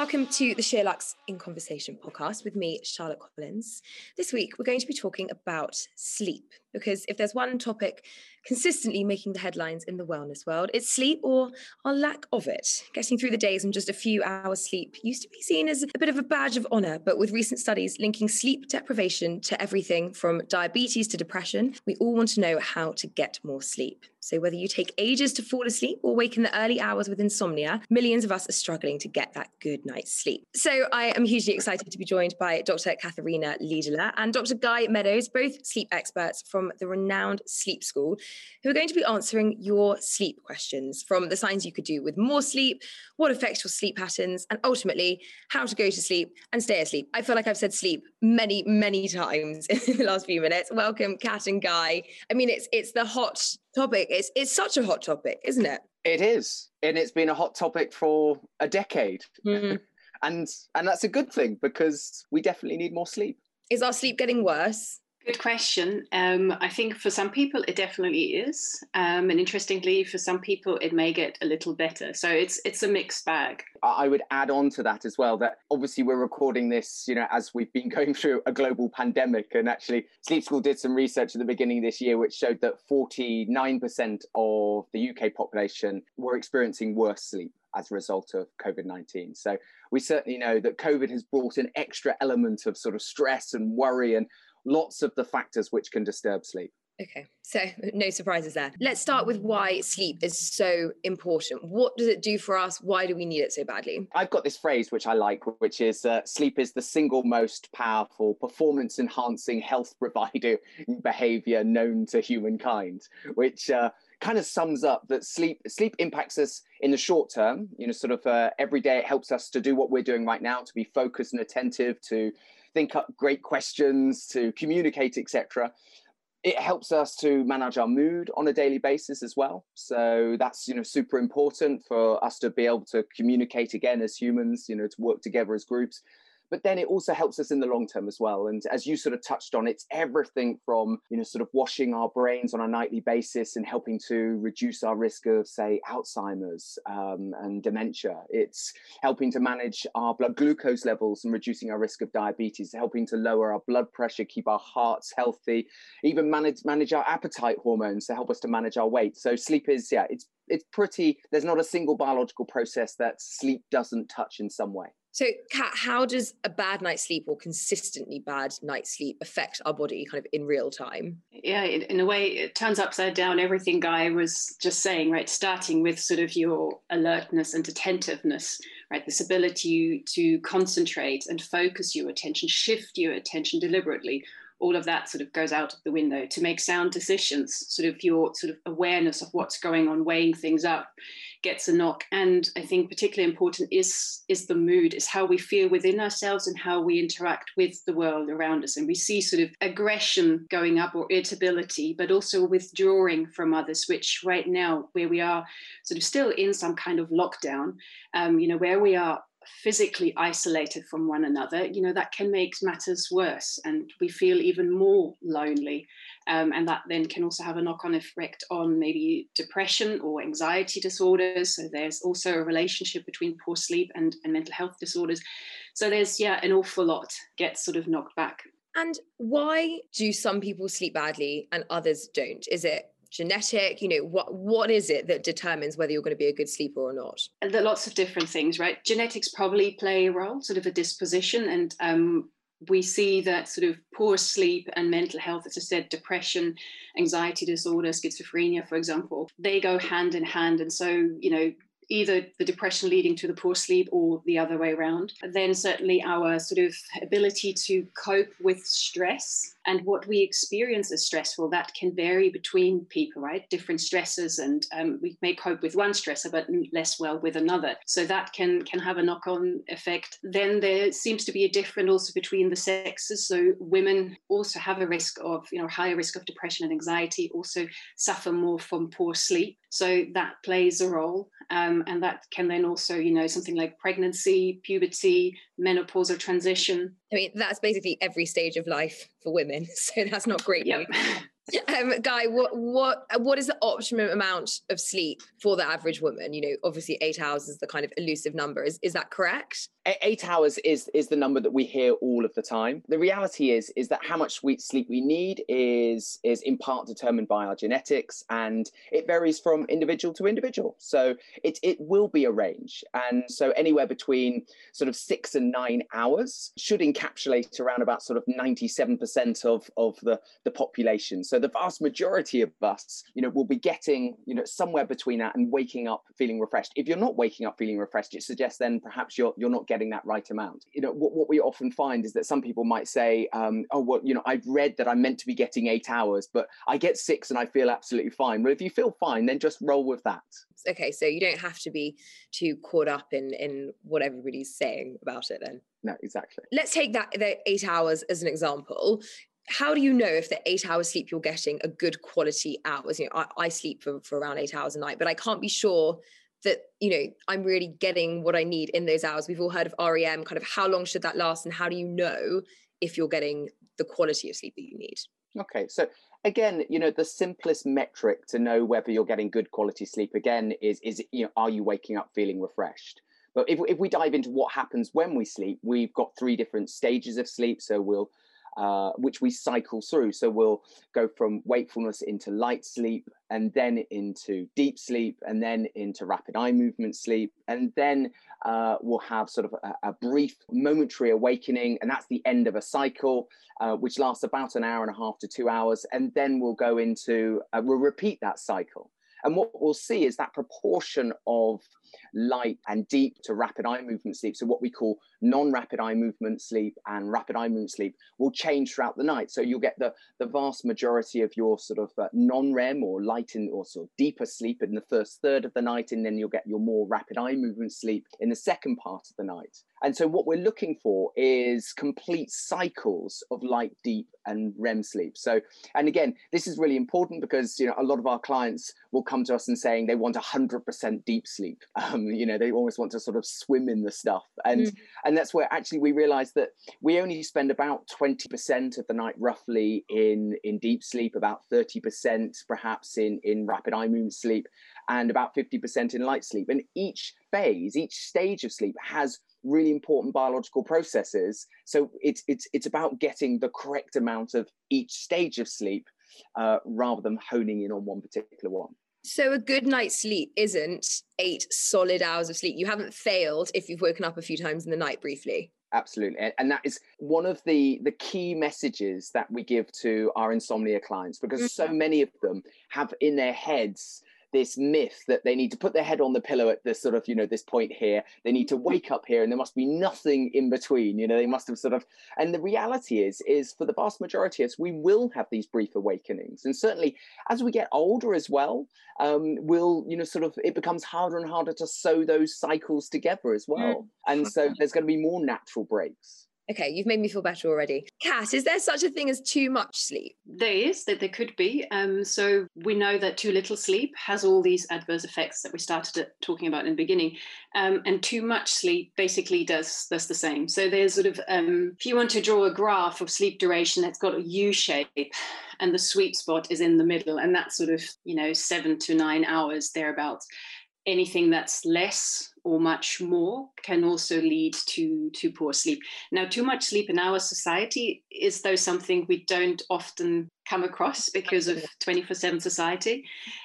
Welcome to the Sherlock's in Conversation podcast with me, Charlotte Collins. This week, we're going to be talking about sleep because if there's one topic consistently making the headlines in the wellness world, it's sleep or our lack of it. Getting through the days on just a few hours sleep used to be seen as a bit of a badge of honor, but with recent studies linking sleep deprivation to everything from diabetes to depression, we all want to know how to get more sleep. So, whether you take ages to fall asleep or wake in the early hours with insomnia, millions of us are struggling to get that good night's sleep. So, I am hugely excited to be joined by Dr. Katharina Lederle and Dr. Guy Meadows, both sleep experts from the renowned Sleep School, who are going to be answering your sleep questions from the signs you could do with more sleep, what affects your sleep patterns, and ultimately how to go to sleep and stay asleep. I feel like I've said sleep many, many times in the last few minutes. Welcome, Kat and Guy. I mean, it's it's the hot topic. It's it's such a hot topic, isn't it? It is, and it's been a hot topic for a decade, mm. and and that's a good thing because we definitely need more sleep. Is our sleep getting worse? Good question. Um, I think for some people it definitely is, um, and interestingly, for some people it may get a little better. So it's it's a mixed bag. I would add on to that as well that obviously we're recording this, you know, as we've been going through a global pandemic, and actually Sleep School did some research at the beginning of this year which showed that 49% of the UK population were experiencing worse sleep as a result of COVID 19. So we certainly know that COVID has brought an extra element of sort of stress and worry and lots of the factors which can disturb sleep. Okay, so no surprises there. Let's start with why sleep is so important. What does it do for us? Why do we need it so badly? I've got this phrase which I like, which is uh, sleep is the single most powerful performance enhancing health provider behavior known to humankind, which uh, kind of sums up that sleep sleep impacts us in the short term. You know, sort of uh, every day it helps us to do what we're doing right now, to be focused and attentive, to think up great questions, to communicate, etc. It helps us to manage our mood on a daily basis as well. So that's you know super important for us to be able to communicate again as humans, you know, to work together as groups but then it also helps us in the long term as well. And as you sort of touched on, it's everything from, you know, sort of washing our brains on a nightly basis and helping to reduce our risk of, say, Alzheimer's um, and dementia. It's helping to manage our blood glucose levels and reducing our risk of diabetes, helping to lower our blood pressure, keep our hearts healthy, even manage manage our appetite hormones to help us to manage our weight. So sleep is, yeah, it's it's pretty. There's not a single biological process that sleep doesn't touch in some way. So, Kat, how does a bad night's sleep or consistently bad night's sleep affect our body kind of in real time? Yeah, in a way, it turns upside down everything Guy was just saying, right? Starting with sort of your alertness and attentiveness, right? This ability to concentrate and focus your attention, shift your attention deliberately all of that sort of goes out of the window to make sound decisions. Sort of your sort of awareness of what's going on weighing things up gets a knock. And i think particularly important is is the mood is how we feel within ourselves and how we interact with the world around us. And we see sort of aggression going up or irritability but also withdrawing from others which right now where we are sort of still in some kind of lockdown um, you know where we are physically isolated from one another, you know, that can make matters worse and we feel even more lonely. Um, and that then can also have a knock on effect on maybe depression or anxiety disorders. So there's also a relationship between poor sleep and, and mental health disorders. So there's, yeah, an awful lot gets sort of knocked back. And why do some people sleep badly and others don't? Is it genetic you know what what is it that determines whether you're going to be a good sleeper or not and there are lots of different things right genetics probably play a role sort of a disposition and um, we see that sort of poor sleep and mental health, as I said, depression, anxiety disorder, schizophrenia, for example, they go hand in hand. And so, you know, either the depression leading to the poor sleep or the other way around. Then certainly our sort of ability to cope with stress and what we experience as stressful that can vary between people right? Different stresses and um, we may cope with one stressor but less well with another. So that can can have a knock-on effect. Then there seems to be a difference also between the sexes. So women also have a risk of you know higher risk of depression and anxiety also suffer more from poor sleep. So that plays a role. Um, and that can then also you know something like pregnancy puberty menopause or transition i mean that's basically every stage of life for women so that's not great yep. um, Guy, what what what is the optimum amount of sleep for the average woman? You know, obviously eight hours is the kind of elusive number. Is is that correct? Eight hours is is the number that we hear all of the time. The reality is is that how much sweet sleep we need is is in part determined by our genetics, and it varies from individual to individual. So it it will be a range, and so anywhere between sort of six and nine hours should encapsulate around about sort of ninety seven percent of of the the population. So the vast majority of us, you know, will be getting, you know, somewhere between that and waking up feeling refreshed. If you're not waking up feeling refreshed, it suggests then perhaps you're you're not getting that right amount. You know, what, what we often find is that some people might say, um, oh, well, you know, I've read that I'm meant to be getting eight hours, but I get six and I feel absolutely fine. Well, if you feel fine, then just roll with that. Okay, so you don't have to be too caught up in in what everybody's saying about it then. No, exactly. Let's take that the eight hours as an example how do you know if the eight hours sleep you're getting a good quality hours? You know, I, I sleep for, for around eight hours a night, but I can't be sure that you know i'm really getting what i need in those hours. We've all heard of rem kind of how long should that last and how do you know if you're getting the quality of sleep that you need? Okay so again you know the simplest metric to know whether you're getting good quality sleep again is is you know are you waking up feeling refreshed? But if, if we dive into what happens when we sleep we've got three different stages of sleep. So we'll uh, which we cycle through. So we'll go from wakefulness into light sleep, and then into deep sleep, and then into rapid eye movement sleep, and then uh, we'll have sort of a, a, brief momentary awakening, and that's the end of a cycle, uh, which lasts about an hour and a half to two hours, and then we'll go into uh, we'll repeat that cycle. And what we'll see is that proportion of light and deep to rapid eye movement sleep, so what we call non rapid eye movement sleep and rapid eye movement sleep, will change throughout the night. So you'll get the, the vast majority of your sort of uh, non REM or light in, or sort of deeper sleep in the first third of the night, and then you'll get your more rapid eye movement sleep in the second part of the night. And so, what we're looking for is complete cycles of light, deep, and REM sleep. So, and again, this is really important because you know a lot of our clients will come to us and saying they want 100% deep sleep. Um, you know, they almost want to sort of swim in the stuff, and mm. and that's where actually we realize that we only spend about 20% of the night roughly in in deep sleep, about 30% perhaps in in rapid eye movement sleep, and about 50% in light sleep. And each phase, each stage of sleep has really important biological processes. So it's it's it's about getting the correct amount of each stage of sleep uh, rather than honing in on one particular one. So a good night's sleep isn't eight solid hours of sleep. You haven't failed if you've woken up a few times in the night briefly. Absolutely, and that is one of the the key messages that we give to our insomnia clients because mm-hmm. so many of them have in their heads this myth that they need to put their head on the pillow at this sort of you know this point here. They need to wake up here and there must be nothing in between you know they must have sort of and the reality is is for the vast majority of us we will have these brief awakenings. And certainly as we get older as well um, we'll you know sort of it becomes harder and harder to sew those cycles together as well. Mm. and so there's going to be more natural breaks Okay, you've made me feel better already. Kat, is there such a thing as too much sleep? There is, that there could be. Um, so we know that too little sleep has all these adverse effects that we started talking about in the beginning. Um, and too much sleep basically does, does the same. So there's sort of, um, if you want to draw a graph of sleep duration that's got a U shape, and the sweet spot is in the middle, and that's sort of, you know, seven to nine hours thereabouts anything that's less or much more can also lead to to poor sleep. Now too much sleep in our society is though something we don't often come across because of 24 7 society.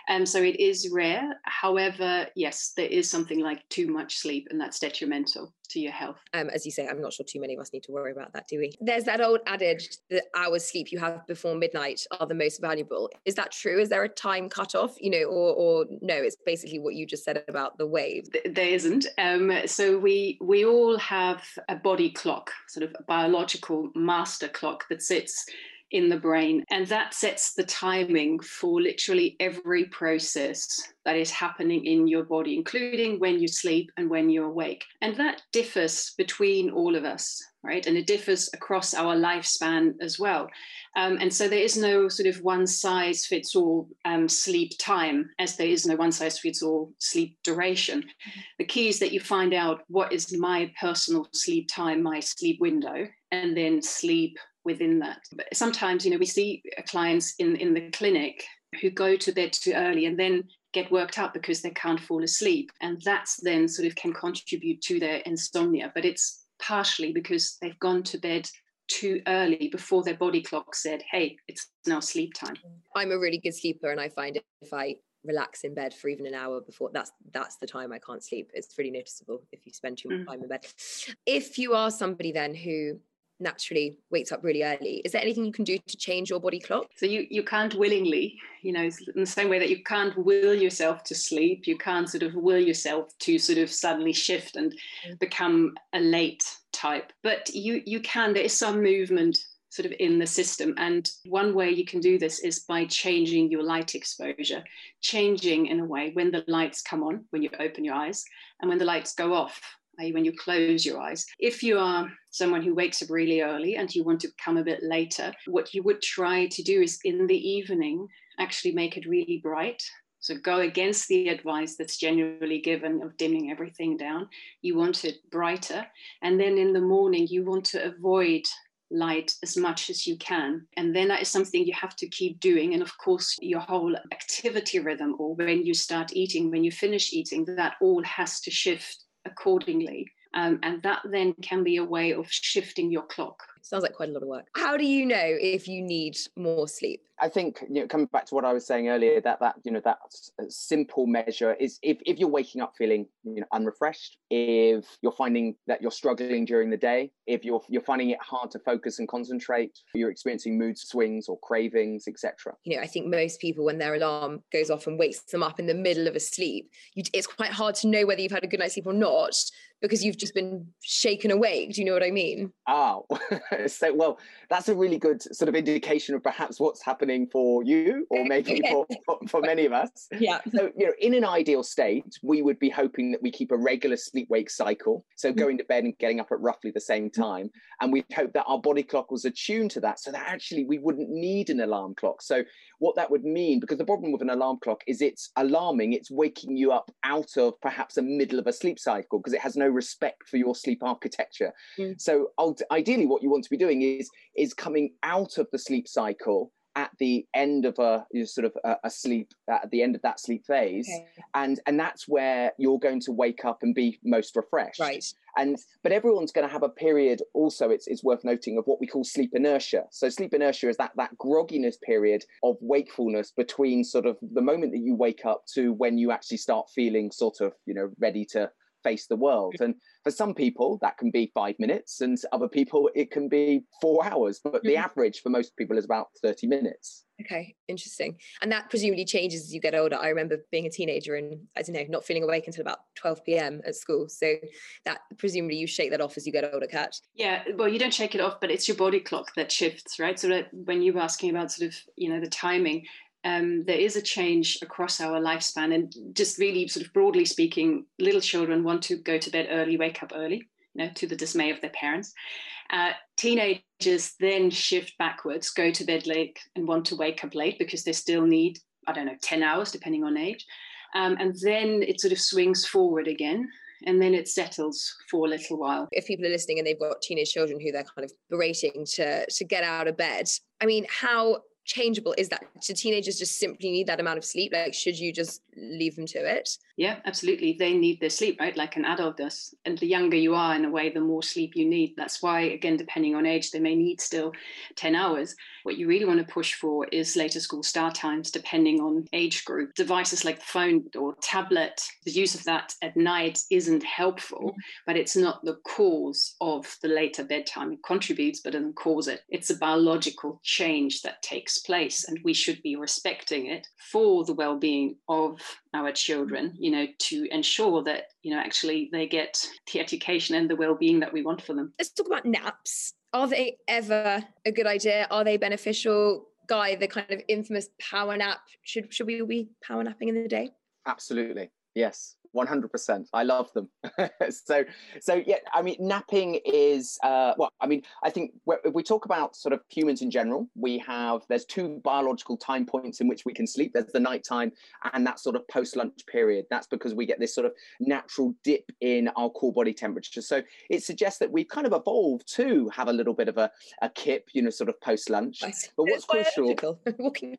Um, so it is rare. However, yes, there is something like too much sleep, and that's detrimental to your health. Um, as you say, I'm not sure too many of us need to worry about that, do we? There's that old adage the hours sleep you have before midnight are the most valuable. Is that true? Is there a time cutoff, you know, or, or no, it's basically what you just said about the wave? There isn't. Um, so we, we all have a body clock, sort of a biological master clock that sits in the brain. And that sets the timing for literally every process that is happening in your body, including when you sleep and when you're awake. And that differs between all of us, right? And it differs across our lifespan as well. Um, and so there is no sort of one size fits all um, sleep time, as there is no one size fits all sleep duration. The key is that you find out what is my personal sleep time, my sleep window, and then sleep within that. But sometimes, you know, we see clients in, in the clinic who go to bed too early and then get worked up because they can't fall asleep. And that's then sort of can contribute to their insomnia. But it's partially because they've gone to bed too early before their body clock said, hey, it's now sleep time. I'm a really good sleeper and I find if I relax in bed for even an hour before that's that's the time I can't sleep. It's really noticeable if you spend too much mm. time in bed. If you are somebody then who naturally wakes up really early. Is there anything you can do to change your body clock? So you you can't willingly you know in the same way that you can't will yourself to sleep you can't sort of will yourself to sort of suddenly shift and become a late type. But you you can there is some movement sort of in the system. And one way you can do this is by changing your light exposure changing in a way when the lights come on when you open your eyes and when the lights go off i.e., when you close your eyes. If you are someone who wakes up really early and you want to come a bit later, what you would try to do is in the evening actually make it really bright. So go against the advice that's generally given of dimming everything down. You want it brighter. And then in the morning, you want to avoid light as much as you can. And then that is something you have to keep doing. And of course, your whole activity rhythm, or when you start eating, when you finish eating, that all has to shift accordingly. Um, and that then can be a way of shifting your clock. Sounds like quite a lot of work. How do you know if you need more sleep? I think you know, coming back to what I was saying earlier, that that you know that simple measure is if if you're waking up feeling you know unrefreshed, if you're finding that you're struggling during the day, if you're you're finding it hard to focus and concentrate, you're experiencing mood swings or cravings, etc. You know, I think most people when their alarm goes off and wakes them up in the middle of a sleep, you, it's quite hard to know whether you've had a good night's sleep or not because you've just been shaken awake. Do you know what I mean? Oh, so well, that's a really good sort of indication of perhaps what's happening for you, or maybe for, for many of us. Yeah. So you know, in an ideal state, we would be hoping that we keep a regular sleep-wake cycle. So mm-hmm. going to bed and getting up at roughly the same mm-hmm. time, and we hope that our body clock was attuned to that, so that actually we wouldn't need an alarm clock. So what that would mean, because the problem with an alarm clock is it's alarming, it's waking you up out of perhaps a middle of a sleep cycle because it has no respect for your sleep architecture. Mm. So ideally, what you want to be doing is is coming out of the sleep cycle at the end of a sort of a, a, sleep at the end of that sleep phase. Okay. and and that's where you're going to wake up and be most refreshed. Right. And but everyone's going to have a period also it's, it's worth noting of what we call sleep inertia. So sleep inertia is that that grogginess period of wakefulness between sort of the moment that you wake up to when you actually start feeling sort of you know ready to face the world and for some people, that can be five minutes, and other people, it can be four hours. But the mm-hmm. average for most people is about 30 minutes. Okay, interesting. And that presumably changes as you get older. I remember being a teenager and I don't know, not feeling awake until about 12 p.m. at school. So that presumably you shake that off as you get older, Kat. Yeah, well, you don't shake it off, but it's your body clock that shifts, right? So that when you were asking about sort of, you know, the timing, um, there is a change across our lifespan. And just really, sort of broadly speaking, little children want to go to bed early, wake up early, you know, to the dismay of their parents. Uh, teenagers then shift backwards, go to bed late, and want to wake up late because they still need, I don't know, 10 hours, depending on age. Um, and then it sort of swings forward again and then it settles for a little while. If people are listening and they've got teenage children who they're kind of berating to to get out of bed, I mean, how changeable is that? Do teenagers just simply need that amount of sleep? Like, should you just leave them to it? Yeah, absolutely. They need their sleep, right? Like an adult does. And the younger you are, in a way, the more sleep you need. That's why, again, depending on age, they may need still 10 hours. What you really want to push for is later school start times, depending on age group. Devices like the phone or tablet, the use of that at night isn't helpful, mm-hmm. but it's not the cause of the later bedtime. It contributes, but doesn't cause it. It's a biological change that takes place, and we should be respecting it for the well being of our children, you know, to ensure that, you know, actually they get the education and the well being that we want for them. Let's talk about naps are they ever a good idea? Are they beneficial? Guy, the kind of infamous power nap. Should should we be power napping in the day? Absolutely. Yes. 100% i love them. So so yeah i mean napping is uh, well i mean i think if we talk about sort of humans in general we have there's two biological time points in which we can sleep. There's the nighttime and that sort of post lunch period. That's because we get this sort of natural dip in our core body temperature so it suggests that we've kind of evolved to have a little bit of a, a kip you know sort of post lunch but what's crucial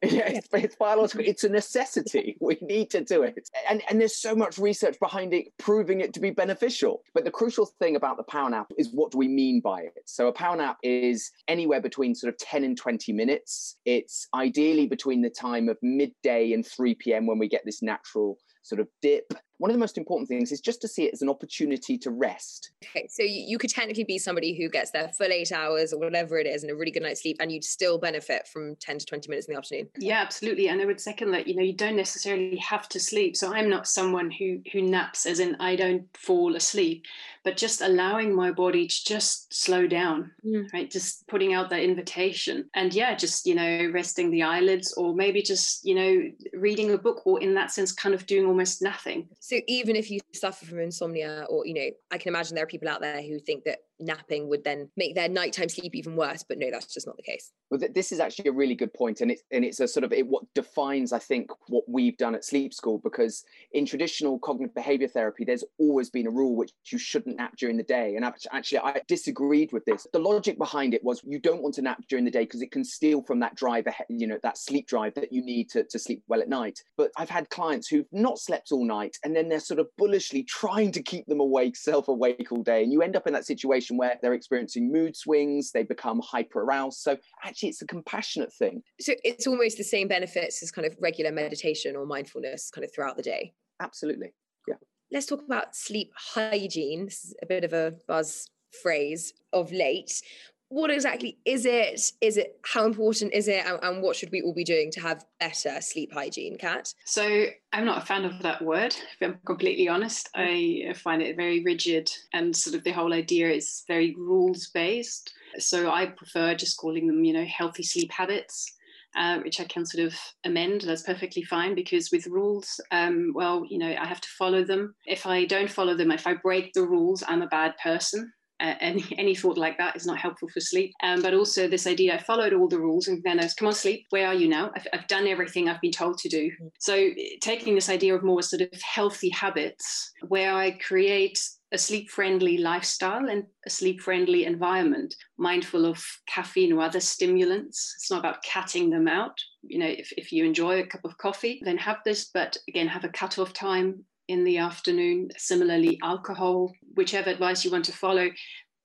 yeah, it's, it's biological. It's a necessity. We need to do it. And and there's so much research research behind it proving it to be beneficial. But the crucial thing about the power nap is what do we mean by it? So a power nap is anywhere between sort of 10 and 20 minutes. It's ideally between the time of midday and 3 p.m. when we get this natural sort of dip one of the most important things is just to see it as an opportunity to rest. Okay, so you could technically be somebody who gets their full eight hours or whatever it is and a really good night's sleep, and you'd still benefit from 10 to 20 minutes in the afternoon. Yeah, absolutely. And I would second that, you know, you don't necessarily have to sleep. So I'm not someone who who naps as in I don't fall asleep, but just allowing my body to just slow down, mm. right? Just putting out that invitation. And yeah, just, you know, resting the eyelids or maybe just, you know, reading a book or in that sense, kind of doing almost nothing so even if you suffer from insomnia, or you know, I can imagine there are people out there who think that napping would then make their nighttime sleep even worse. But no, that's just not the case. Well, this is actually a really good point, and it's and it's a sort of it what defines, I think, what we've done at Sleep School. Because in traditional cognitive behavior therapy, there's always been a rule which you shouldn't nap during the day. And actually, I disagreed with this. The logic behind it was you don't want to nap during the day because it can steal from that drive, you know, that sleep drive that you need to, to sleep well at night. But I've had clients who've not slept all night, and then they're sort of bullishly trying to keep them awake, self-awake all day, and you end up in that situation situation where they're experiencing mood swings, they become hyper aroused. So actually, it's a compassionate thing. So it's almost the same benefits as kind of regular meditation or mindfulness kind of throughout the day. Absolutely. Yeah. Let's talk about sleep hygiene. This is a bit of a buzz phrase of late what exactly is it? Is it how important is it, and, and, what should we all be doing to have better sleep hygiene, Kat? So I'm not a fan of that word. If I'm completely honest, I find it very rigid, and sort of the whole idea is very rules based. So I prefer just calling them, you know, healthy sleep habits. Uh, which I can sort of amend. That's perfectly fine because with rules, um, well, you know, I have to follow them. If I don't follow them, if I break the rules, I'm a bad person uh, any any thought like that is not helpful for sleep. Um, but also this idea, I followed all the rules, and then I was, come on, sleep. Where are you now? I've, I've done everything I've been told to do. Mm. So taking this idea of more sort of healthy habits, where I create a sleep friendly lifestyle and a sleep friendly environment, mindful of caffeine or other stimulants. It's not about cutting them out. You know, if, if you enjoy a cup of coffee, then have this, but again, have a cut-off time in the afternoon. Similarly, alcohol, whichever advice you want to follow.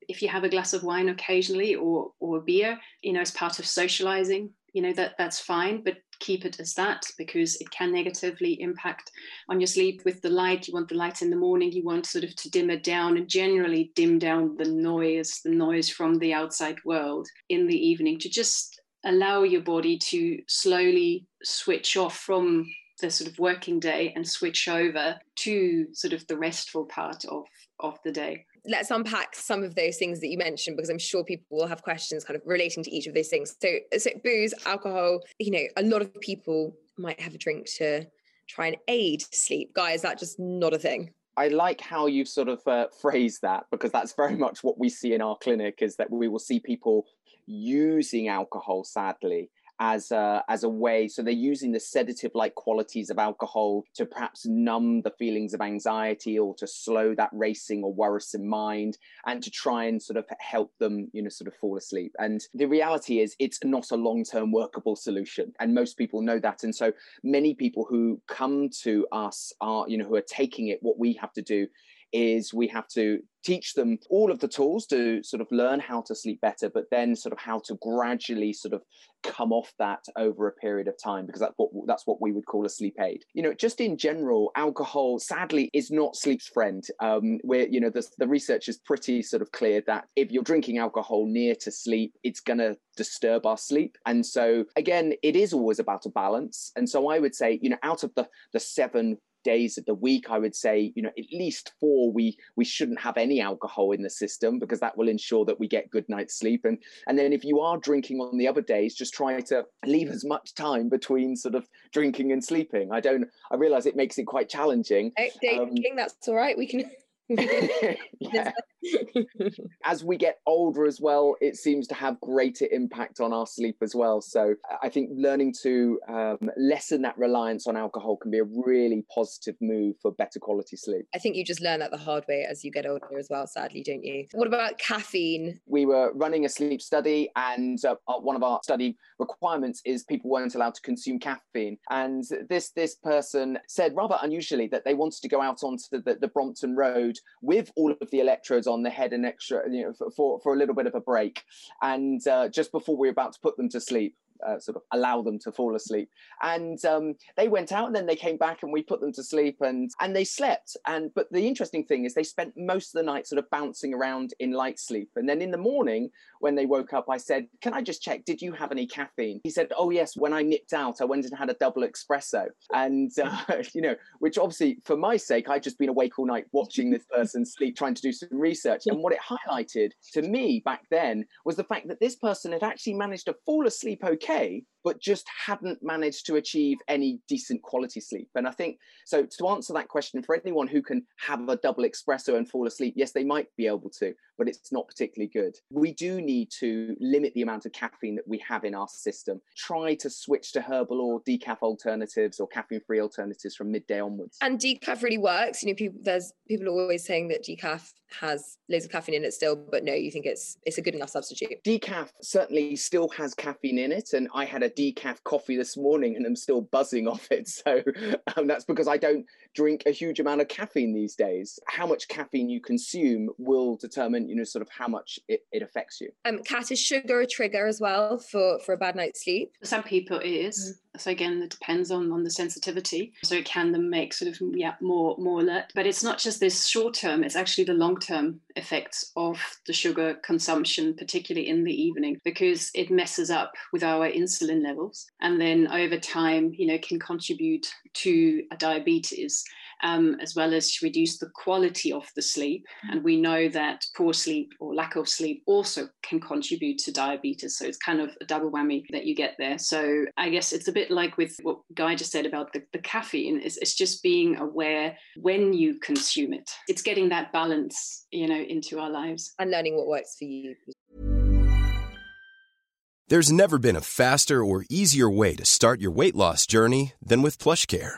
If you have a glass of wine occasionally or or beer, you know, as part of socializing, you know that that's fine, but keep it as that because it can negatively impact on your sleep. With the light, you want the light in the morning, you want sort of to dim it down and generally dim down the noise, the noise from the outside world in the evening to just allow your body to slowly switch off from the sort of working day and switch over to sort of the restful part of of the day. Let's unpack some of those things that you mentioned because i'm sure people will have questions kind of relating to each of those things. So so booze alcohol you know a lot of people might have a drink to try and aid sleep. Guys, is that just not a thing. I like how you've sort of uh, phrased that because that's very much what we see in our clinic is that we will see people using alcohol sadly as a, as a way. So they're using the sedative like qualities of alcohol to perhaps numb the feelings of anxiety or to slow that racing or worrisome mind and to try and sort of help them, you know, sort of fall asleep. And the reality is it's not a long term workable solution. And most people know that. And so many people who come to us are, you know, who are taking it, what we have to do is we have to teach them all of the tools to sort of learn how to sleep better, but then sort of how to gradually sort of come off that over a period of time because that's what that's what we would call a sleep aid. You know, just in general, alcohol sadly is not sleep's friend. Um, where you know the, the research is pretty sort of clear that if you're drinking alcohol near to sleep, it's going to disturb our sleep. And so again, it is always about a balance. And so I would say, you know, out of the the seven days of the week i would say you know at least four we we shouldn't have any alcohol in the system because that will ensure that we get good night's sleep. And and then if you are drinking on the other days just try to leave as much time between sort of drinking and sleeping. I don't i realize it makes it quite challenging. Um, that's all right. We can as we get older as well, it seems to have greater impact on our sleep as well. So I think learning to um, lessen that reliance on alcohol can be a really positive move for better quality sleep. I think you just learn that the hard way as you get older as well, sadly, don't you? What about caffeine? We were running a sleep study, and uh, one of our study requirements is people weren't allowed to consume caffeine. And this this person said rather unusually that they wanted to go out onto the, the Brompton Road with all of the electrodes on the head and extra, you know, for, for a little bit of a break. And uh, just before we were about to put them to sleep, uh, sort of allow them to fall asleep. And um, they went out and then they came back and we put them to sleep and and they slept. And but the interesting thing is they spent most of the night sort of bouncing around in light sleep. And then in the morning when they woke up, I said, "Can I just check? Did you have any caffeine?" He said, "Oh yes. When I nipped out, I went and had a double espresso." And uh, you know, which obviously for my sake, I'd just been awake all night watching this person sleep, trying to do some research. And what it highlighted to me back then was the fact that this person had actually managed to fall asleep okay okay, but just hadn't managed to achieve any decent quality sleep. And I think so to answer that question, for anyone who can have a double espresso and fall asleep, yes, they might be able to, but it's not particularly good. We do need to limit the amount of caffeine that we have in our system. Try to switch to herbal or decaf alternatives or caffeine-free alternatives from midday onwards. And decaf really works. You know, people there's people are always saying that decaf has loads of caffeine in it still, but no, you think it's it's a good enough substitute. Decaf certainly still has caffeine in it, and I had a decaf coffee this morning and I'm still buzzing off it. So um, that's because I don't drink a huge amount of caffeine these days. How much caffeine you consume will determine, you know, sort of how much it, it affects you. Um, Kat, is sugar a trigger as well for, for a bad night's sleep? For some people it is. Mm. So again, it depends on, on the sensitivity. So it can then make sort of yeah more more alert. But it's not just this short term; it's actually the long term effects of the sugar consumption, particularly in the evening, because it messes up with our insulin levels, and then over time, you know, can contribute to a diabetes um, as well as reduce the quality of the sleep. And we know that poor sleep or lack of sleep also can contribute to diabetes. So it's kind of a double whammy that you get there. So I guess it's a bit like with what Guy just said about the, the caffeine, it's, it's just being aware when you consume it. It's getting that balance, you know, into our lives. And learning what works for you. There's never been a faster or easier way to start your weight loss journey than with PlushCare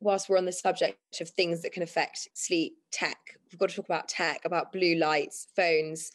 whilst we're on the subject of things that can affect sleep tech we've got to talk about tech about blue lights phones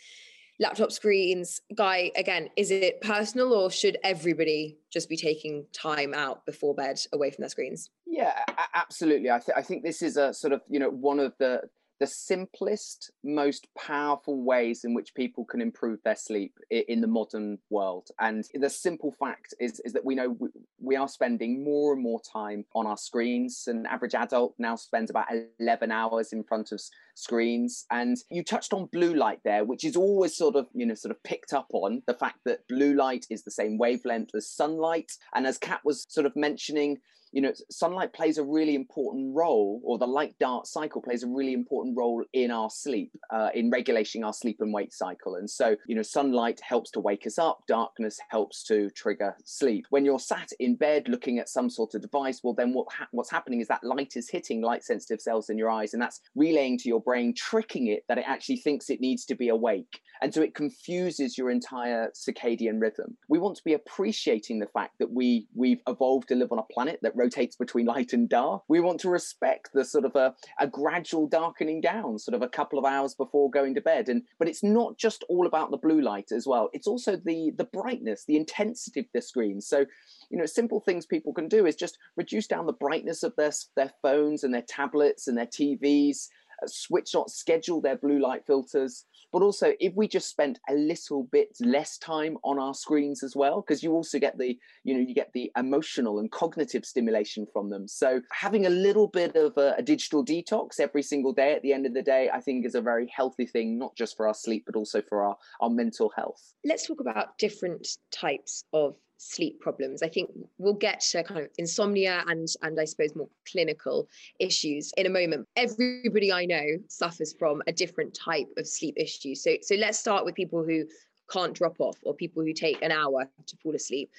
laptop screens. Guy, again, is it personal or should everybody just be taking time out before bed away from their screens? Yeah, absolutely. I, th- I think this is a sort of, you know, one of the the simplest, most powerful ways in which people can improve their sleep in the modern world. And the simple fact is, is that we know we are spending more and more time on our screens. An average adult now spends about 11 hours in front of screens. And you touched on blue light there, which is always sort of, you know, sort of picked up on the fact that blue light is the same wavelength as sunlight. And as Kat was sort of mentioning, you know, sunlight plays a really important role, or the light dark cycle plays a really important role in our sleep, uh, in regulating our sleep and wake cycle. And so, you know, sunlight helps to wake us up, darkness helps to trigger sleep. When you're sat in bed looking at some sort of device, well, then what ha- what's happening is that light is hitting light sensitive cells in your eyes, and that's relaying to your brain, tricking it that it actually thinks it needs to be awake. And so it confuses your entire circadian rhythm. We want to be appreciating the fact that we we've evolved to live on a planet that rotates between light and dark. We want to respect the sort of a, a gradual darkening down, sort of a couple of hours before going to bed. And but it's not just all about the blue light as well. It's also the the brightness, the intensity of the screen. So, you know, simple things people can do is just reduce down the brightness of their their phones and their tablets and their TVs. Uh, switch on, schedule their blue light filters but also if we just spent a little bit less time on our screens as well because you also get the you know you get the emotional and cognitive stimulation from them. So having a little bit of a, a digital detox every single day at the end of the day i think is a very healthy thing not just for our sleep but also for our our mental health. Let's talk about different types of sleep problems. I think we'll get to kind of insomnia and and I suppose more clinical issues in a moment. Everybody I know suffers from a different type of sleep issue. So so let's start with people who can't drop off or people who take an hour to fall asleep.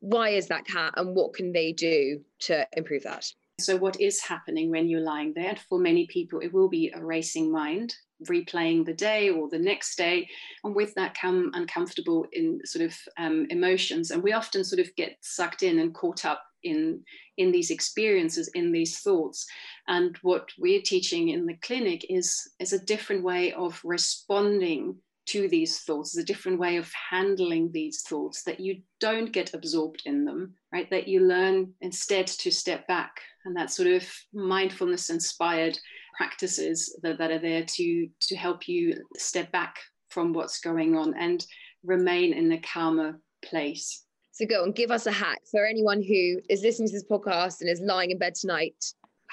Why is that Kat and what can they do to improve that? So, what is happening when you're lying there? For many people, it will be a racing mind replaying the day or the next day and with that come uncomfortable in sort of um, emotions and we often sort of get sucked in and caught up in in these experiences in these thoughts and what we're teaching in the clinic is is a different way of responding to these thoughts, is a different way of handling these thoughts, that you don't get absorbed in them, right? That you learn instead to step back. And that sort of mindfulness inspired practices that, that are there to to help you step back from what's going on and remain in a calmer place. So go and give us a hack for anyone who is listening to this podcast and is lying in bed tonight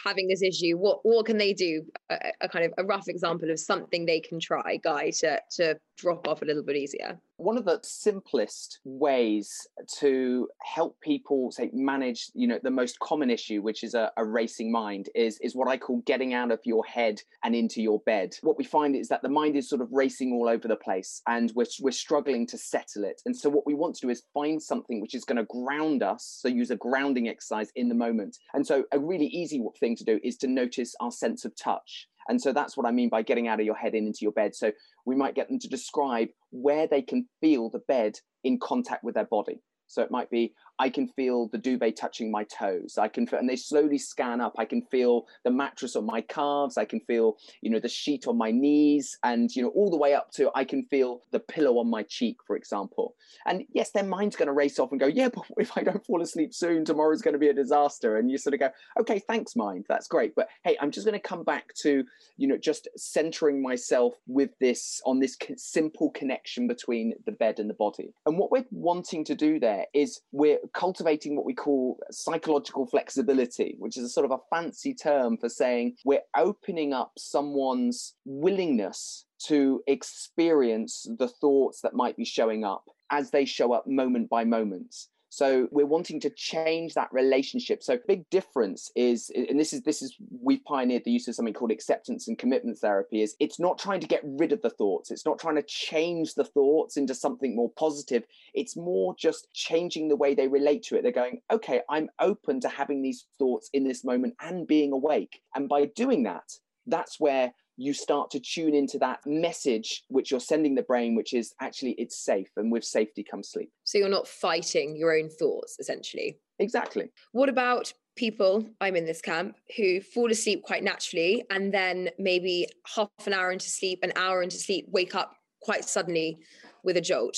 having this issue what what can they do a, a, kind of a rough example of something they can try guy to to drop off a little bit easier. One of the simplest ways to help people say manage you know the most common issue which is a, a, racing mind is is what i call getting out of your head and into your bed. What we find is that the mind is sort of racing all over the place and we're, we're struggling to settle it. And so what we want to do is find something which is going to ground us so use a grounding exercise in the moment. And so a really easy thing to do is to notice our sense of touch and so that's what I mean by getting out of your head and into your bed. So we might get them to describe where they can feel the bed in contact with their body. So it might be, I can feel the duvet touching my toes. I can feel, and they slowly scan up. I can feel the mattress on my calves. I can feel, you know, the sheet on my knees, and you know, all the way up to I can feel the pillow on my cheek, for example. And yes, their mind's going to race off and go, yeah, but if I don't fall asleep soon, tomorrow's going to be a disaster. And you sort of go, okay, thanks, mind, that's great, but hey, I'm just going to come back to, you know, just centering myself with this on this simple connection between the bed and the body. And what we're wanting to do there is we're cultivating what we call psychological flexibility, which is a sort of a fancy term for saying we're opening up someone's willingness to experience the thoughts that might be showing up as they show up moment by moment. So we're wanting to change that relationship. So big difference is, and this is this is we've pioneered the use of something called acceptance and commitment therapy. Is it's not trying to get rid of the thoughts. It's not trying to change the thoughts into something more positive. It's more just changing the way they relate to it. They're going, okay, I'm open to having these thoughts in this moment and being awake. And by doing that, that's where you start to tune into that message which you're sending the brain, which is actually it's safe, and with safety comes sleep. So you're not fighting your own thoughts, essentially. Exactly. What about people, I'm in this camp, who fall asleep quite naturally and then maybe half an hour into sleep, an hour into sleep, wake up quite suddenly with a jolt.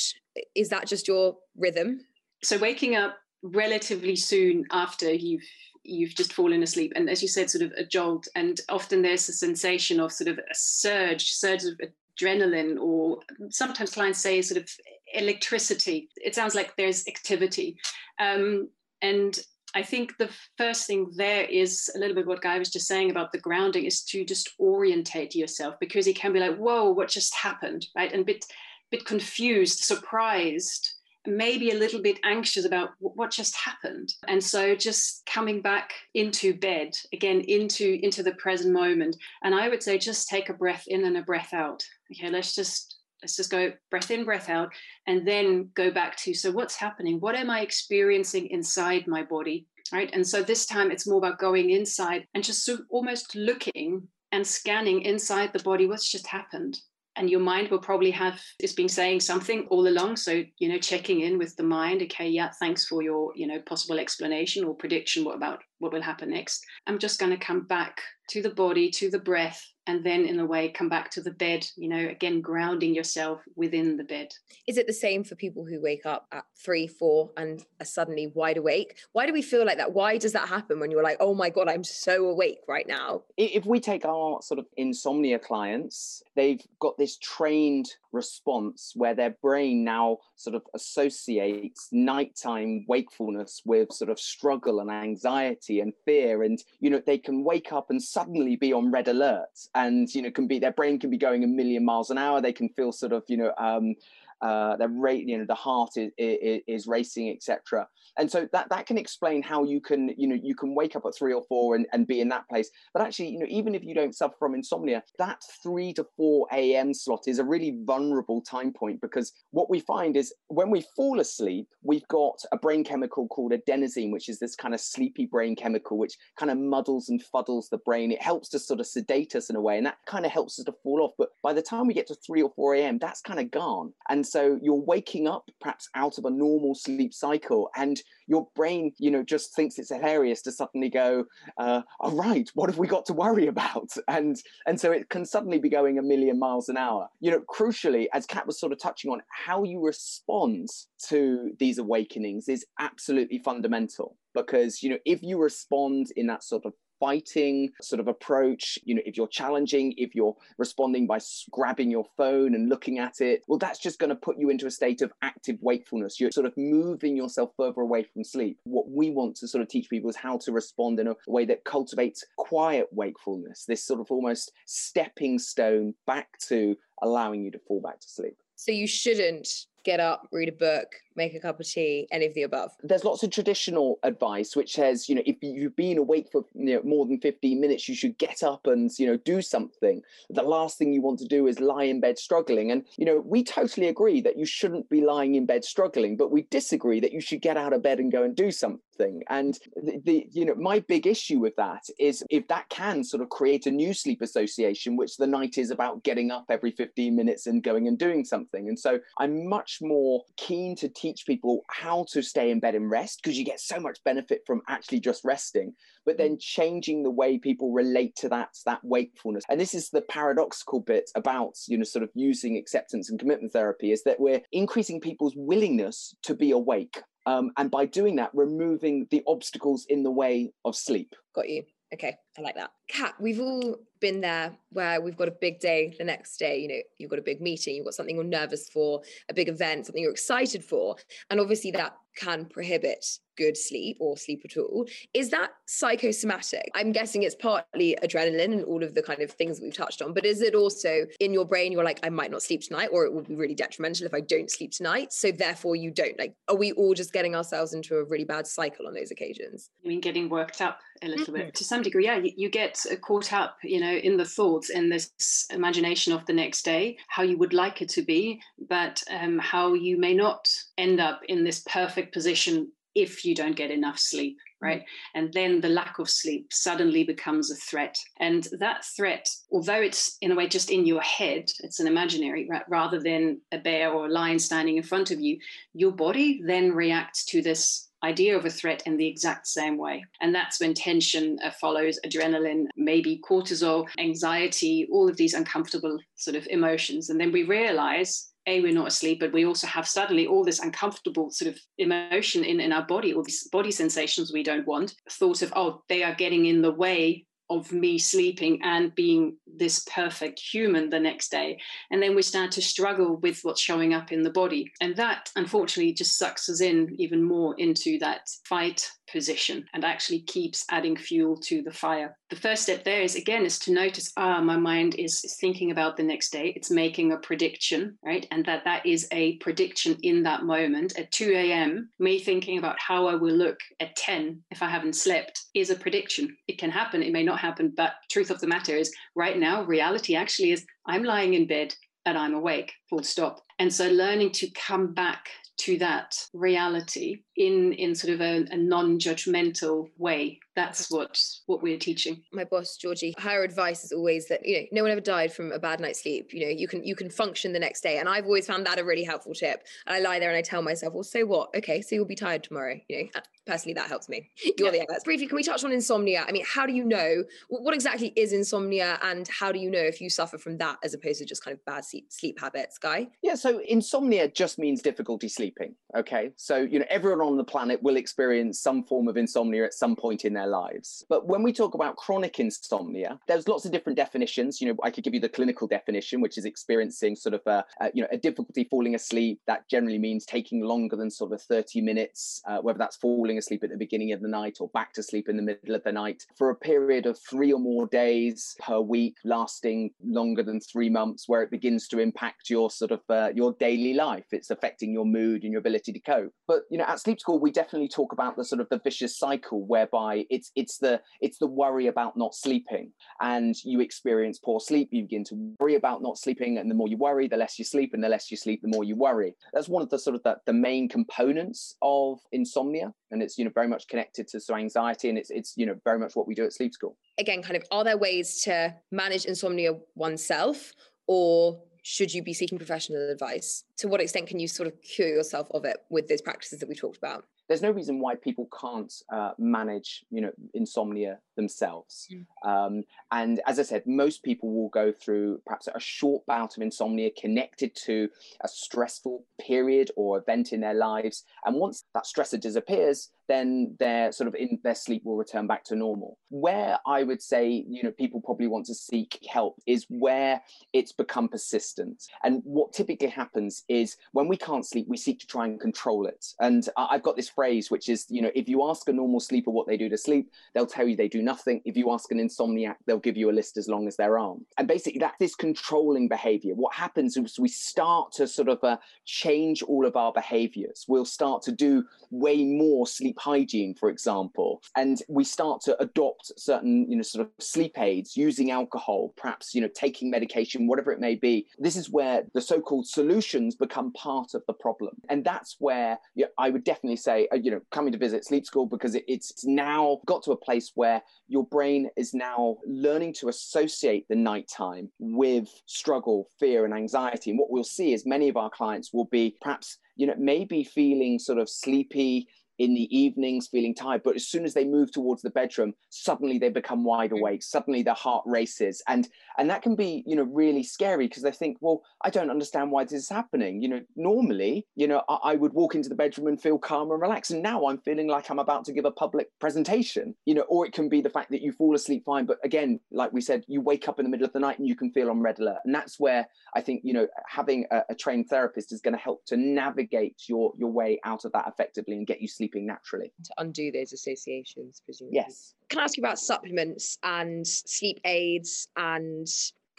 Is that just your rhythm? So waking up relatively soon after you've you've just fallen asleep. And as you said sort of a jolt and often there's a sensation of sort of a surge surge of adrenaline or sometimes clients say sort of electricity. It sounds like there's activity. Um, and I think the first thing there is a little bit what Guy was just saying about the grounding is to just orientate yourself because it can be like, whoa, what just happened, right? And bit bit confused, surprised, maybe a little bit anxious about what just happened. And so just coming back into bed, again, into into the present moment. And I would say just take a breath in and a breath out. Okay, let's just let's just go breath in breath out and then go back to so what's happening what am i experiencing inside my body right and so this time it's more about going inside and just almost looking and scanning inside the body what's just happened and your mind will probably have it's been saying something all along. So you know checking in with the mind okay yeah thanks for your you know possible explanation or prediction what about what will happen next? I'm just going to come back to the body to the breath and then in a way come back to the bed you know again grounding yourself within the bed. Is it the same for people who wake up at three four and are suddenly wide awake? Why do we feel like that? Why does that happen when you're like oh my god i'm so awake right now if we take our sort of insomnia clients they've got this trained response where their brain now sort of associates nighttime wakefulness with sort of struggle and anxiety and fear. And you know they can wake up and suddenly be on red alert and you know can be their brain can be going a million miles an hour. They can feel sort of you know um uh, their rate, you know, the heart is, is, is racing, etc. And so that that can explain how you can, you know, you can wake up at three or four and, and be in that place. But actually, you know, even if you don't suffer from insomnia, that three to four a.m. slot is a really vulnerable time point because what we find is when we fall asleep, we've got a brain chemical called adenosine, which is this kind of sleepy brain chemical, which kind of muddles and fuddles the brain. It helps to sort of sedate us in a way, and that kind of helps us to fall off. But by the time we get to three or four a.m., that's kind of gone. And so you're waking up perhaps out of a normal sleep cycle and your brain you know just thinks it's hilarious to suddenly go uh, all right what have we got to worry about? And and so it can suddenly be going a million miles an hour. You know crucially as kat was sort of touching on how you respond to these awakenings is absolutely fundamental because you know if you respond in that sort of fighting sort of approach, you know, if you're challenging, if you're responding by grabbing your phone and looking at it, well, that's just going to put you into a state of active wakefulness. You're sort of moving yourself further away from sleep. What we want to sort of teach people is how to respond in a way that cultivates quiet wakefulness, this sort of almost stepping stone back to allowing you to fall back to sleep. So you shouldn't get up, read a book, make a cup of tea, any of the above. There's lots of traditional advice which says, you know, if you've been awake for you know, more than 15 minutes, you should get up and, you know, do something. The last thing you want to do is lie in bed struggling. And, you know, we totally agree that you shouldn't be lying in bed struggling, but we disagree that you should get out of bed and go and do something. And the, the you know, my big issue with that is if that can sort of create a new sleep association, which the night is about getting up every 15 minutes and going and doing something. And so I'm much more keen to teach people how to stay in bed and rest because you get so much benefit from actually just resting but then changing the way people relate to that that wakefulness. And this is the paradoxical bit about you know sort of using acceptance and commitment therapy is that we're increasing people's willingness to be awake um, and by doing that removing the obstacles in the way of sleep. Got you. Okay i like that kat we've all been there where we've got a big day the next day you know you've got a big meeting you've got something you're nervous for a big event something you're excited for and obviously that can prohibit good sleep or sleep at all. Is that psychosomatic? I'm guessing it's partly adrenaline and all of the kind of things that we've touched on, but is it also in your brain, you're like, I might not sleep tonight, or it will be really detrimental if I don't sleep tonight. So therefore, you don't. Like, are we all just getting ourselves into a really bad cycle on those occasions? I mean, getting worked up a little mm-hmm. bit to some degree. Yeah, you, get caught up, you know, in the thoughts and this imagination of the next day, how you would like it to be, but um, how you may not end up in this perfect position if you don't get enough sleep mm. right and then the lack of sleep suddenly becomes a threat and that threat although it's in a way just in your head it's an imaginary right, rather than a bear or a lion standing in front of you your body then reacts to this idea of a threat in the exact same way. And that's when tension uh, follows adrenaline, maybe cortisol, anxiety, all of these uncomfortable sort of emotions. And then we realize a we're not asleep but we also have suddenly all this uncomfortable sort of emotion in, in our body all these body sensations we don't want thought of oh they are getting in the way of me sleeping and being this perfect human the next day. And then we start to struggle with what's showing up in the body. And that, unfortunately, just sucks us in even more into that fight position and actually keeps adding fuel to the fire. The first step there is again is to notice ah my mind is thinking about the next day it's making a prediction right and that that is a prediction in that moment at 2 a.m. me thinking about how I will look at 10 if I haven't slept is a prediction it can happen it may not happen but truth of the matter is right now reality actually is I'm lying in bed and I'm awake full stop and so learning to come back to that reality in in sort of a, a non-judgmental way that's what what we're teaching. My boss georgie her advice is always that you know no one ever died from a bad night's sleep. You know you can you can function the next day. And i've always found that a really helpful tip. And i lie there and i tell myself well so what? Okay so you'll be tired tomorrow. You know personally that helps me. You're yeah. the expert. Briefly can we touch on insomnia? I mean how do you know what exactly is insomnia and how do you know if you suffer from that as opposed to just kind of bad sleep, sleep habits guy? Yeah so insomnia just means difficulty sleeping okay? So you know everyone on the planet will experience some form of insomnia at some point in their lives but when we talk about chronic insomnia there's lots of different definitions you know i could give you the clinical definition which is experiencing sort of a, a you know a difficulty falling asleep that generally means taking longer than sort of 30 minutes uh, whether that's falling falling asleep at the beginning of the night or back to sleep in the middle of the night for a period of three or more days per week, lasting longer than three months, where it begins to impact your sort of uh, your daily life. It's affecting your mood and your ability to cope. But you know, at Sleep School, we definitely talk about the sort of the vicious cycle whereby it's it's the it's the worry about not sleeping, and you experience poor sleep. You begin to worry about not sleeping, and the more you worry, the less you sleep, and the less you sleep, the more you worry. That's one of the sort of the, the main components of insomnia and it's you know very much connected to so anxiety and it's it's you know very much what we do at sleep school again kind of are there ways to manage insomnia oneself or should you be seeking professional advice to what extent can you sort of cure yourself of it with those practices that we talked about there's no reason why people can't uh, manage you know insomnia themselves mm. um, and as i said most people will go through perhaps a short bout of insomnia connected to a stressful period or event in their lives and once that stressor disappears then their sort of in their sleep will return back to normal. Where I would say, you know, people probably want to seek help is where it's become persistent. And what typically happens is when we can't sleep, we seek to try and control it. And I've got this phrase, which is, you know, if you ask a normal sleeper what they do to sleep, they'll tell you they do nothing. If you ask an insomniac, they'll give you a list as long as their arm. And basically, that's this controlling behavior. What happens is we start to sort of uh, change all of our behaviors. We'll start to do way more sleep hygiene, for example, and we start to adopt certain, you know, sort of sleep aids, using alcohol, perhaps, you know, taking medication, whatever it may be. This is where the so-called solutions become part of the problem, and that's where you know, I would definitely say, uh, you know, coming to visit sleep school because it, it's now got to a place where your brain is now learning to associate the nighttime with struggle, fear, and anxiety. And what we'll see is many of our clients will be perhaps you know, maybe feeling sort of sleepy, in the evenings feeling tired but as soon as they move towards the bedroom suddenly they become wide awake suddenly their heart races and and that can be you know really scary because they think well i don't understand why this is happening. You know normally you know I, I, would walk into the bedroom and feel calm and relaxed and now i'm feeling like i'm about to give a public presentation you know or it can be the fact that you fall asleep fine but again like we said you wake up in the middle of the night and you can feel on red alert and that's where i think you know having a, a trained therapist is going to help to navigate your your way out of that effectively and get you sleeping naturally to undo those associations presumably yes can I ask you about supplements and sleep aids and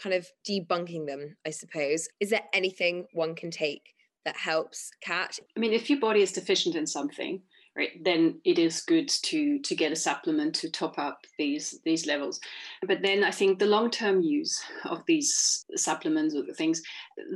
kind of debunking them, I suppose? Is there anything one can take that helps Kat? I mean, if your body is deficient in something, right, then it is good to to get a supplement to top up these these levels. But then I think the long term use of these supplements or the things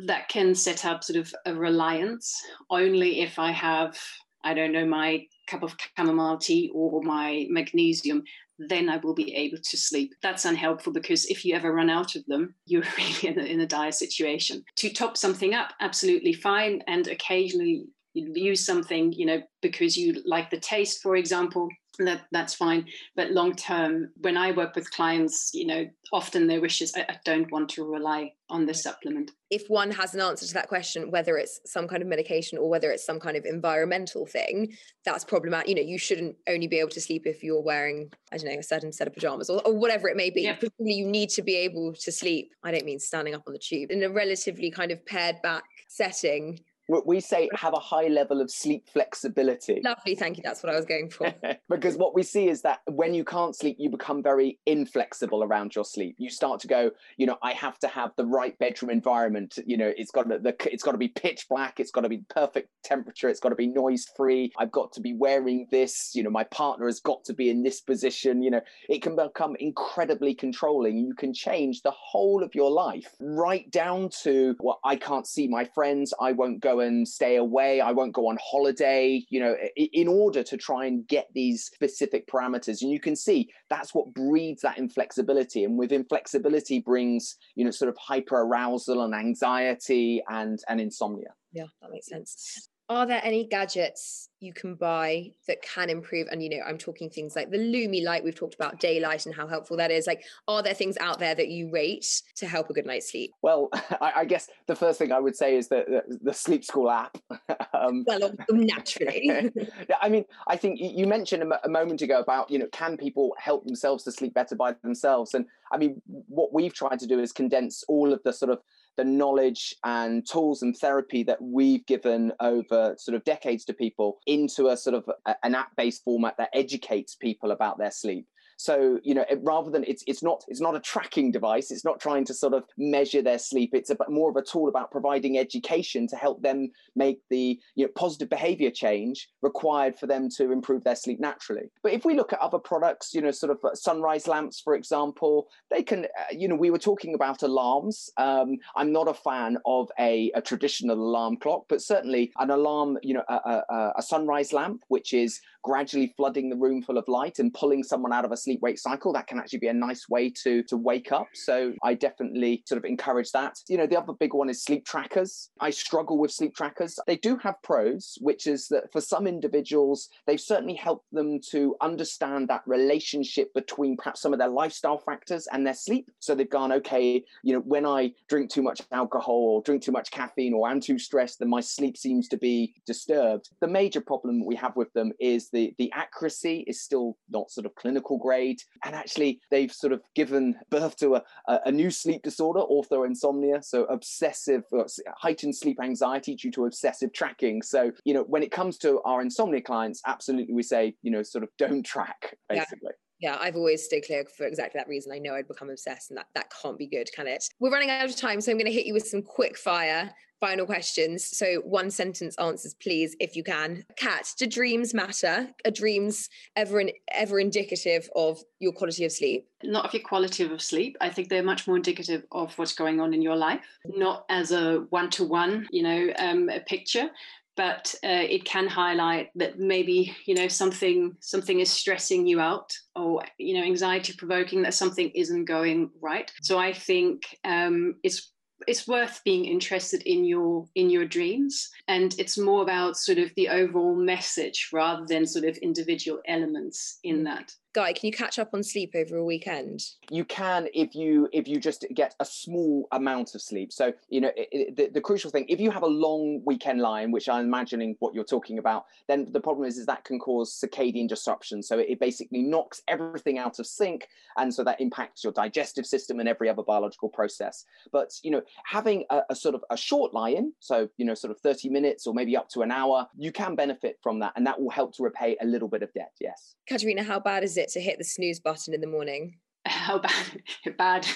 that can set up sort of a reliance only if I have I don't know my cup of chamomile tea or my magnesium then I will be able to sleep. That's unhelpful because if you ever run out of them, you're really in a, in a dire situation. To top something up, absolutely fine. And occasionally use something, you know, because you like the taste, for example, that that's fine. But long term, when I work with clients, you know, often their wishes, I, I don't want to rely on this supplement. If one has an answer to that question, whether it's some kind of medication or whether it's some kind of environmental thing, that's problematic. You know, you shouldn't only be able to sleep if you're wearing, I don't know, a certain set of pajamas or, or whatever it may be. Yeah. You need to be able to sleep. I don't mean standing up on the tube in a relatively kind of pared back setting we say have a high level of sleep flexibility. Lovely, thank you. That's what I was going for. because what we see is that when you can't sleep, you become very inflexible around your sleep. You start to go, you know, I have to have the right bedroom environment. You know, it's got to the it's got to be pitch black. It's got to be perfect temperature. It's got to be noise free. I've got to be wearing this. You know, my partner has got to be in this position. You know, it can become incredibly controlling. You can change the whole of your life right down to well, I can't see my friends. I won't go and stay away. I won't go on holiday, you know, in order to try and get these specific parameters. And you can see that's what breeds that inflexibility. And with inflexibility brings, you know, sort of hyper arousal and anxiety and, and insomnia. Yeah, that makes sense are there any gadgets you can buy that can improve? And you know i'm talking things like the Lumie light we've talked about daylight and how helpful that is. Like are there things out there that you rate to help a good night's sleep? Well i, I guess the first thing i would say is the, the, the sleep school app um, well naturally. I mean i think you mentioned a, a moment ago about you know can people help themselves to sleep better by themselves? And i mean what we've tried to do is condense all of the sort of the knowledge and tools and therapy that we've given over sort of decades to people into a sort of a, an app based format that educates people about their sleep. So you know, it, rather than it's it's not it's not a tracking device. It's not trying to sort of measure their sleep. It's a, more of a tool about providing education to help them make the you know positive behavior change required for them to improve their sleep naturally. But if we look at other products, you know, sort of uh, sunrise lamps, for example, they can uh, you know we were talking about alarms. Um, I'm not a fan of a, a traditional alarm clock, but certainly an alarm, you know, a, a, a sunrise lamp, which is gradually flooding the room full of light and pulling someone out of a sleep wake cycle, that can actually be a nice way to to wake up. So I definitely sort of encourage that. You know, the other big one is sleep trackers. I struggle with sleep trackers. They do have pros, which is that for some individuals, they've certainly helped them to understand that relationship between perhaps some of their lifestyle factors and their sleep. So they've gone, okay, you know, when I drink too much alcohol or drink too much caffeine or I'm too stressed, then my sleep seems to be disturbed. The major problem we have with them is the the accuracy is still not sort of clinical grade. And actually, they've sort of given birth to a, a new sleep disorder, orthoinsomnia, so obsessive, uh, heightened sleep anxiety due to obsessive tracking. So, you know, when it comes to our insomnia clients, absolutely we say, you know, sort of don't track, basically. Yeah yeah, I've always stayed clear for exactly that reason. I know I'd become obsessed, and that that can't be good, can it? We're running out of time, so I'm going to hit you with some quick fire final questions. So, one sentence answers, please, if you can. Kat, do dreams matter? Are dreams ever ever indicative of your quality of sleep? Not of your quality of sleep. I think they're much more indicative of what's going on in your life, not as a one to one, you know, um, a picture. But uh, it can highlight that maybe you know something something is stressing you out, or you know anxiety provoking that something isn't going right. So I think um, it's it's worth being interested in your in your dreams and it's more about sort of the overall message rather than sort of individual elements in mm. that Guy, can you catch up on sleep over a weekend? You can if you if you just get a small amount of sleep. So you know it, it, the, the crucial thing if you have a long weekend line, which I'm imagining what you're talking about, then the problem is is that can cause circadian disruption. So it, it basically knocks everything out of sync, and so that impacts your digestive system and every other biological process. But you know having a, a sort of a short lie-in, so you know sort of 30 minutes or maybe up to an hour, you can benefit from that, and that will help to repay a little bit of debt. Yes. Katharina, how bad is it? It to hit the snooze button in the morning? How bad? bad.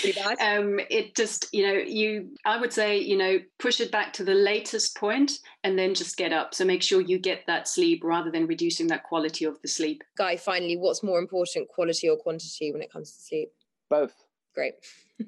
Pretty bad. um, it just, you know, you. I would say, you know, push it back to the latest point, and then just get up. So make sure you get that sleep rather than reducing that quality of the sleep. Guy, finally, what's more important, quality or quantity, when it comes to sleep? Both. Great.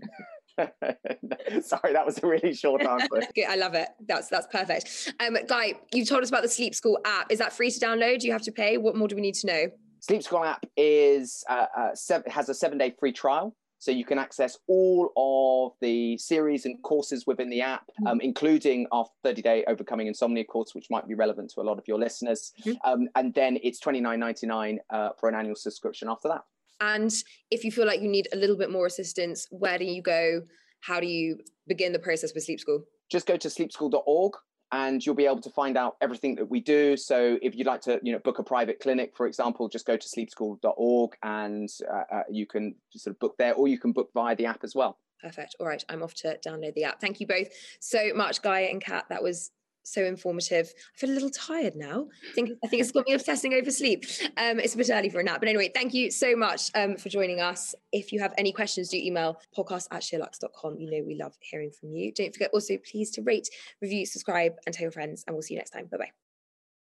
Sorry, that was a really short answer. I love it. That's that's perfect. Um, Guy, you told us about the Sleep School app. Is that free to download? Do you have to pay? What more do we need to know? Sleep School app is uh, uh, seven, has a seven day free trial. So you can access all of the series and courses within the app, mm-hmm. um, including our 30 day overcoming insomnia course, which might be relevant to a lot of your listeners. Mm-hmm. Um, and then it's $29.99 uh, for an annual subscription after that. And if you feel like you need a little bit more assistance, where do you go? How do you begin the process with Sleep School? Just go to sleepschool.org and you'll be able to find out everything that we do. So if you'd like to, you know, book a private clinic, for example, just go to sleepschool.org and uh, uh, you can sort of book there, or you can book via the app as well. Perfect. All right, I'm off to download the app. Thank you both so much, Guy and Kat. That was so informative. I feel a little tired now. I think I think it's got me obsessing over sleep. Um, it's a bit early for a nap, but anyway, thank you so much um, for joining us. If you have any questions, do email podcast at sheerluxe.com. You know we love hearing from you. Don't forget also please to rate, review, subscribe, and tell your friends. And we'll see you next time. Bye bye.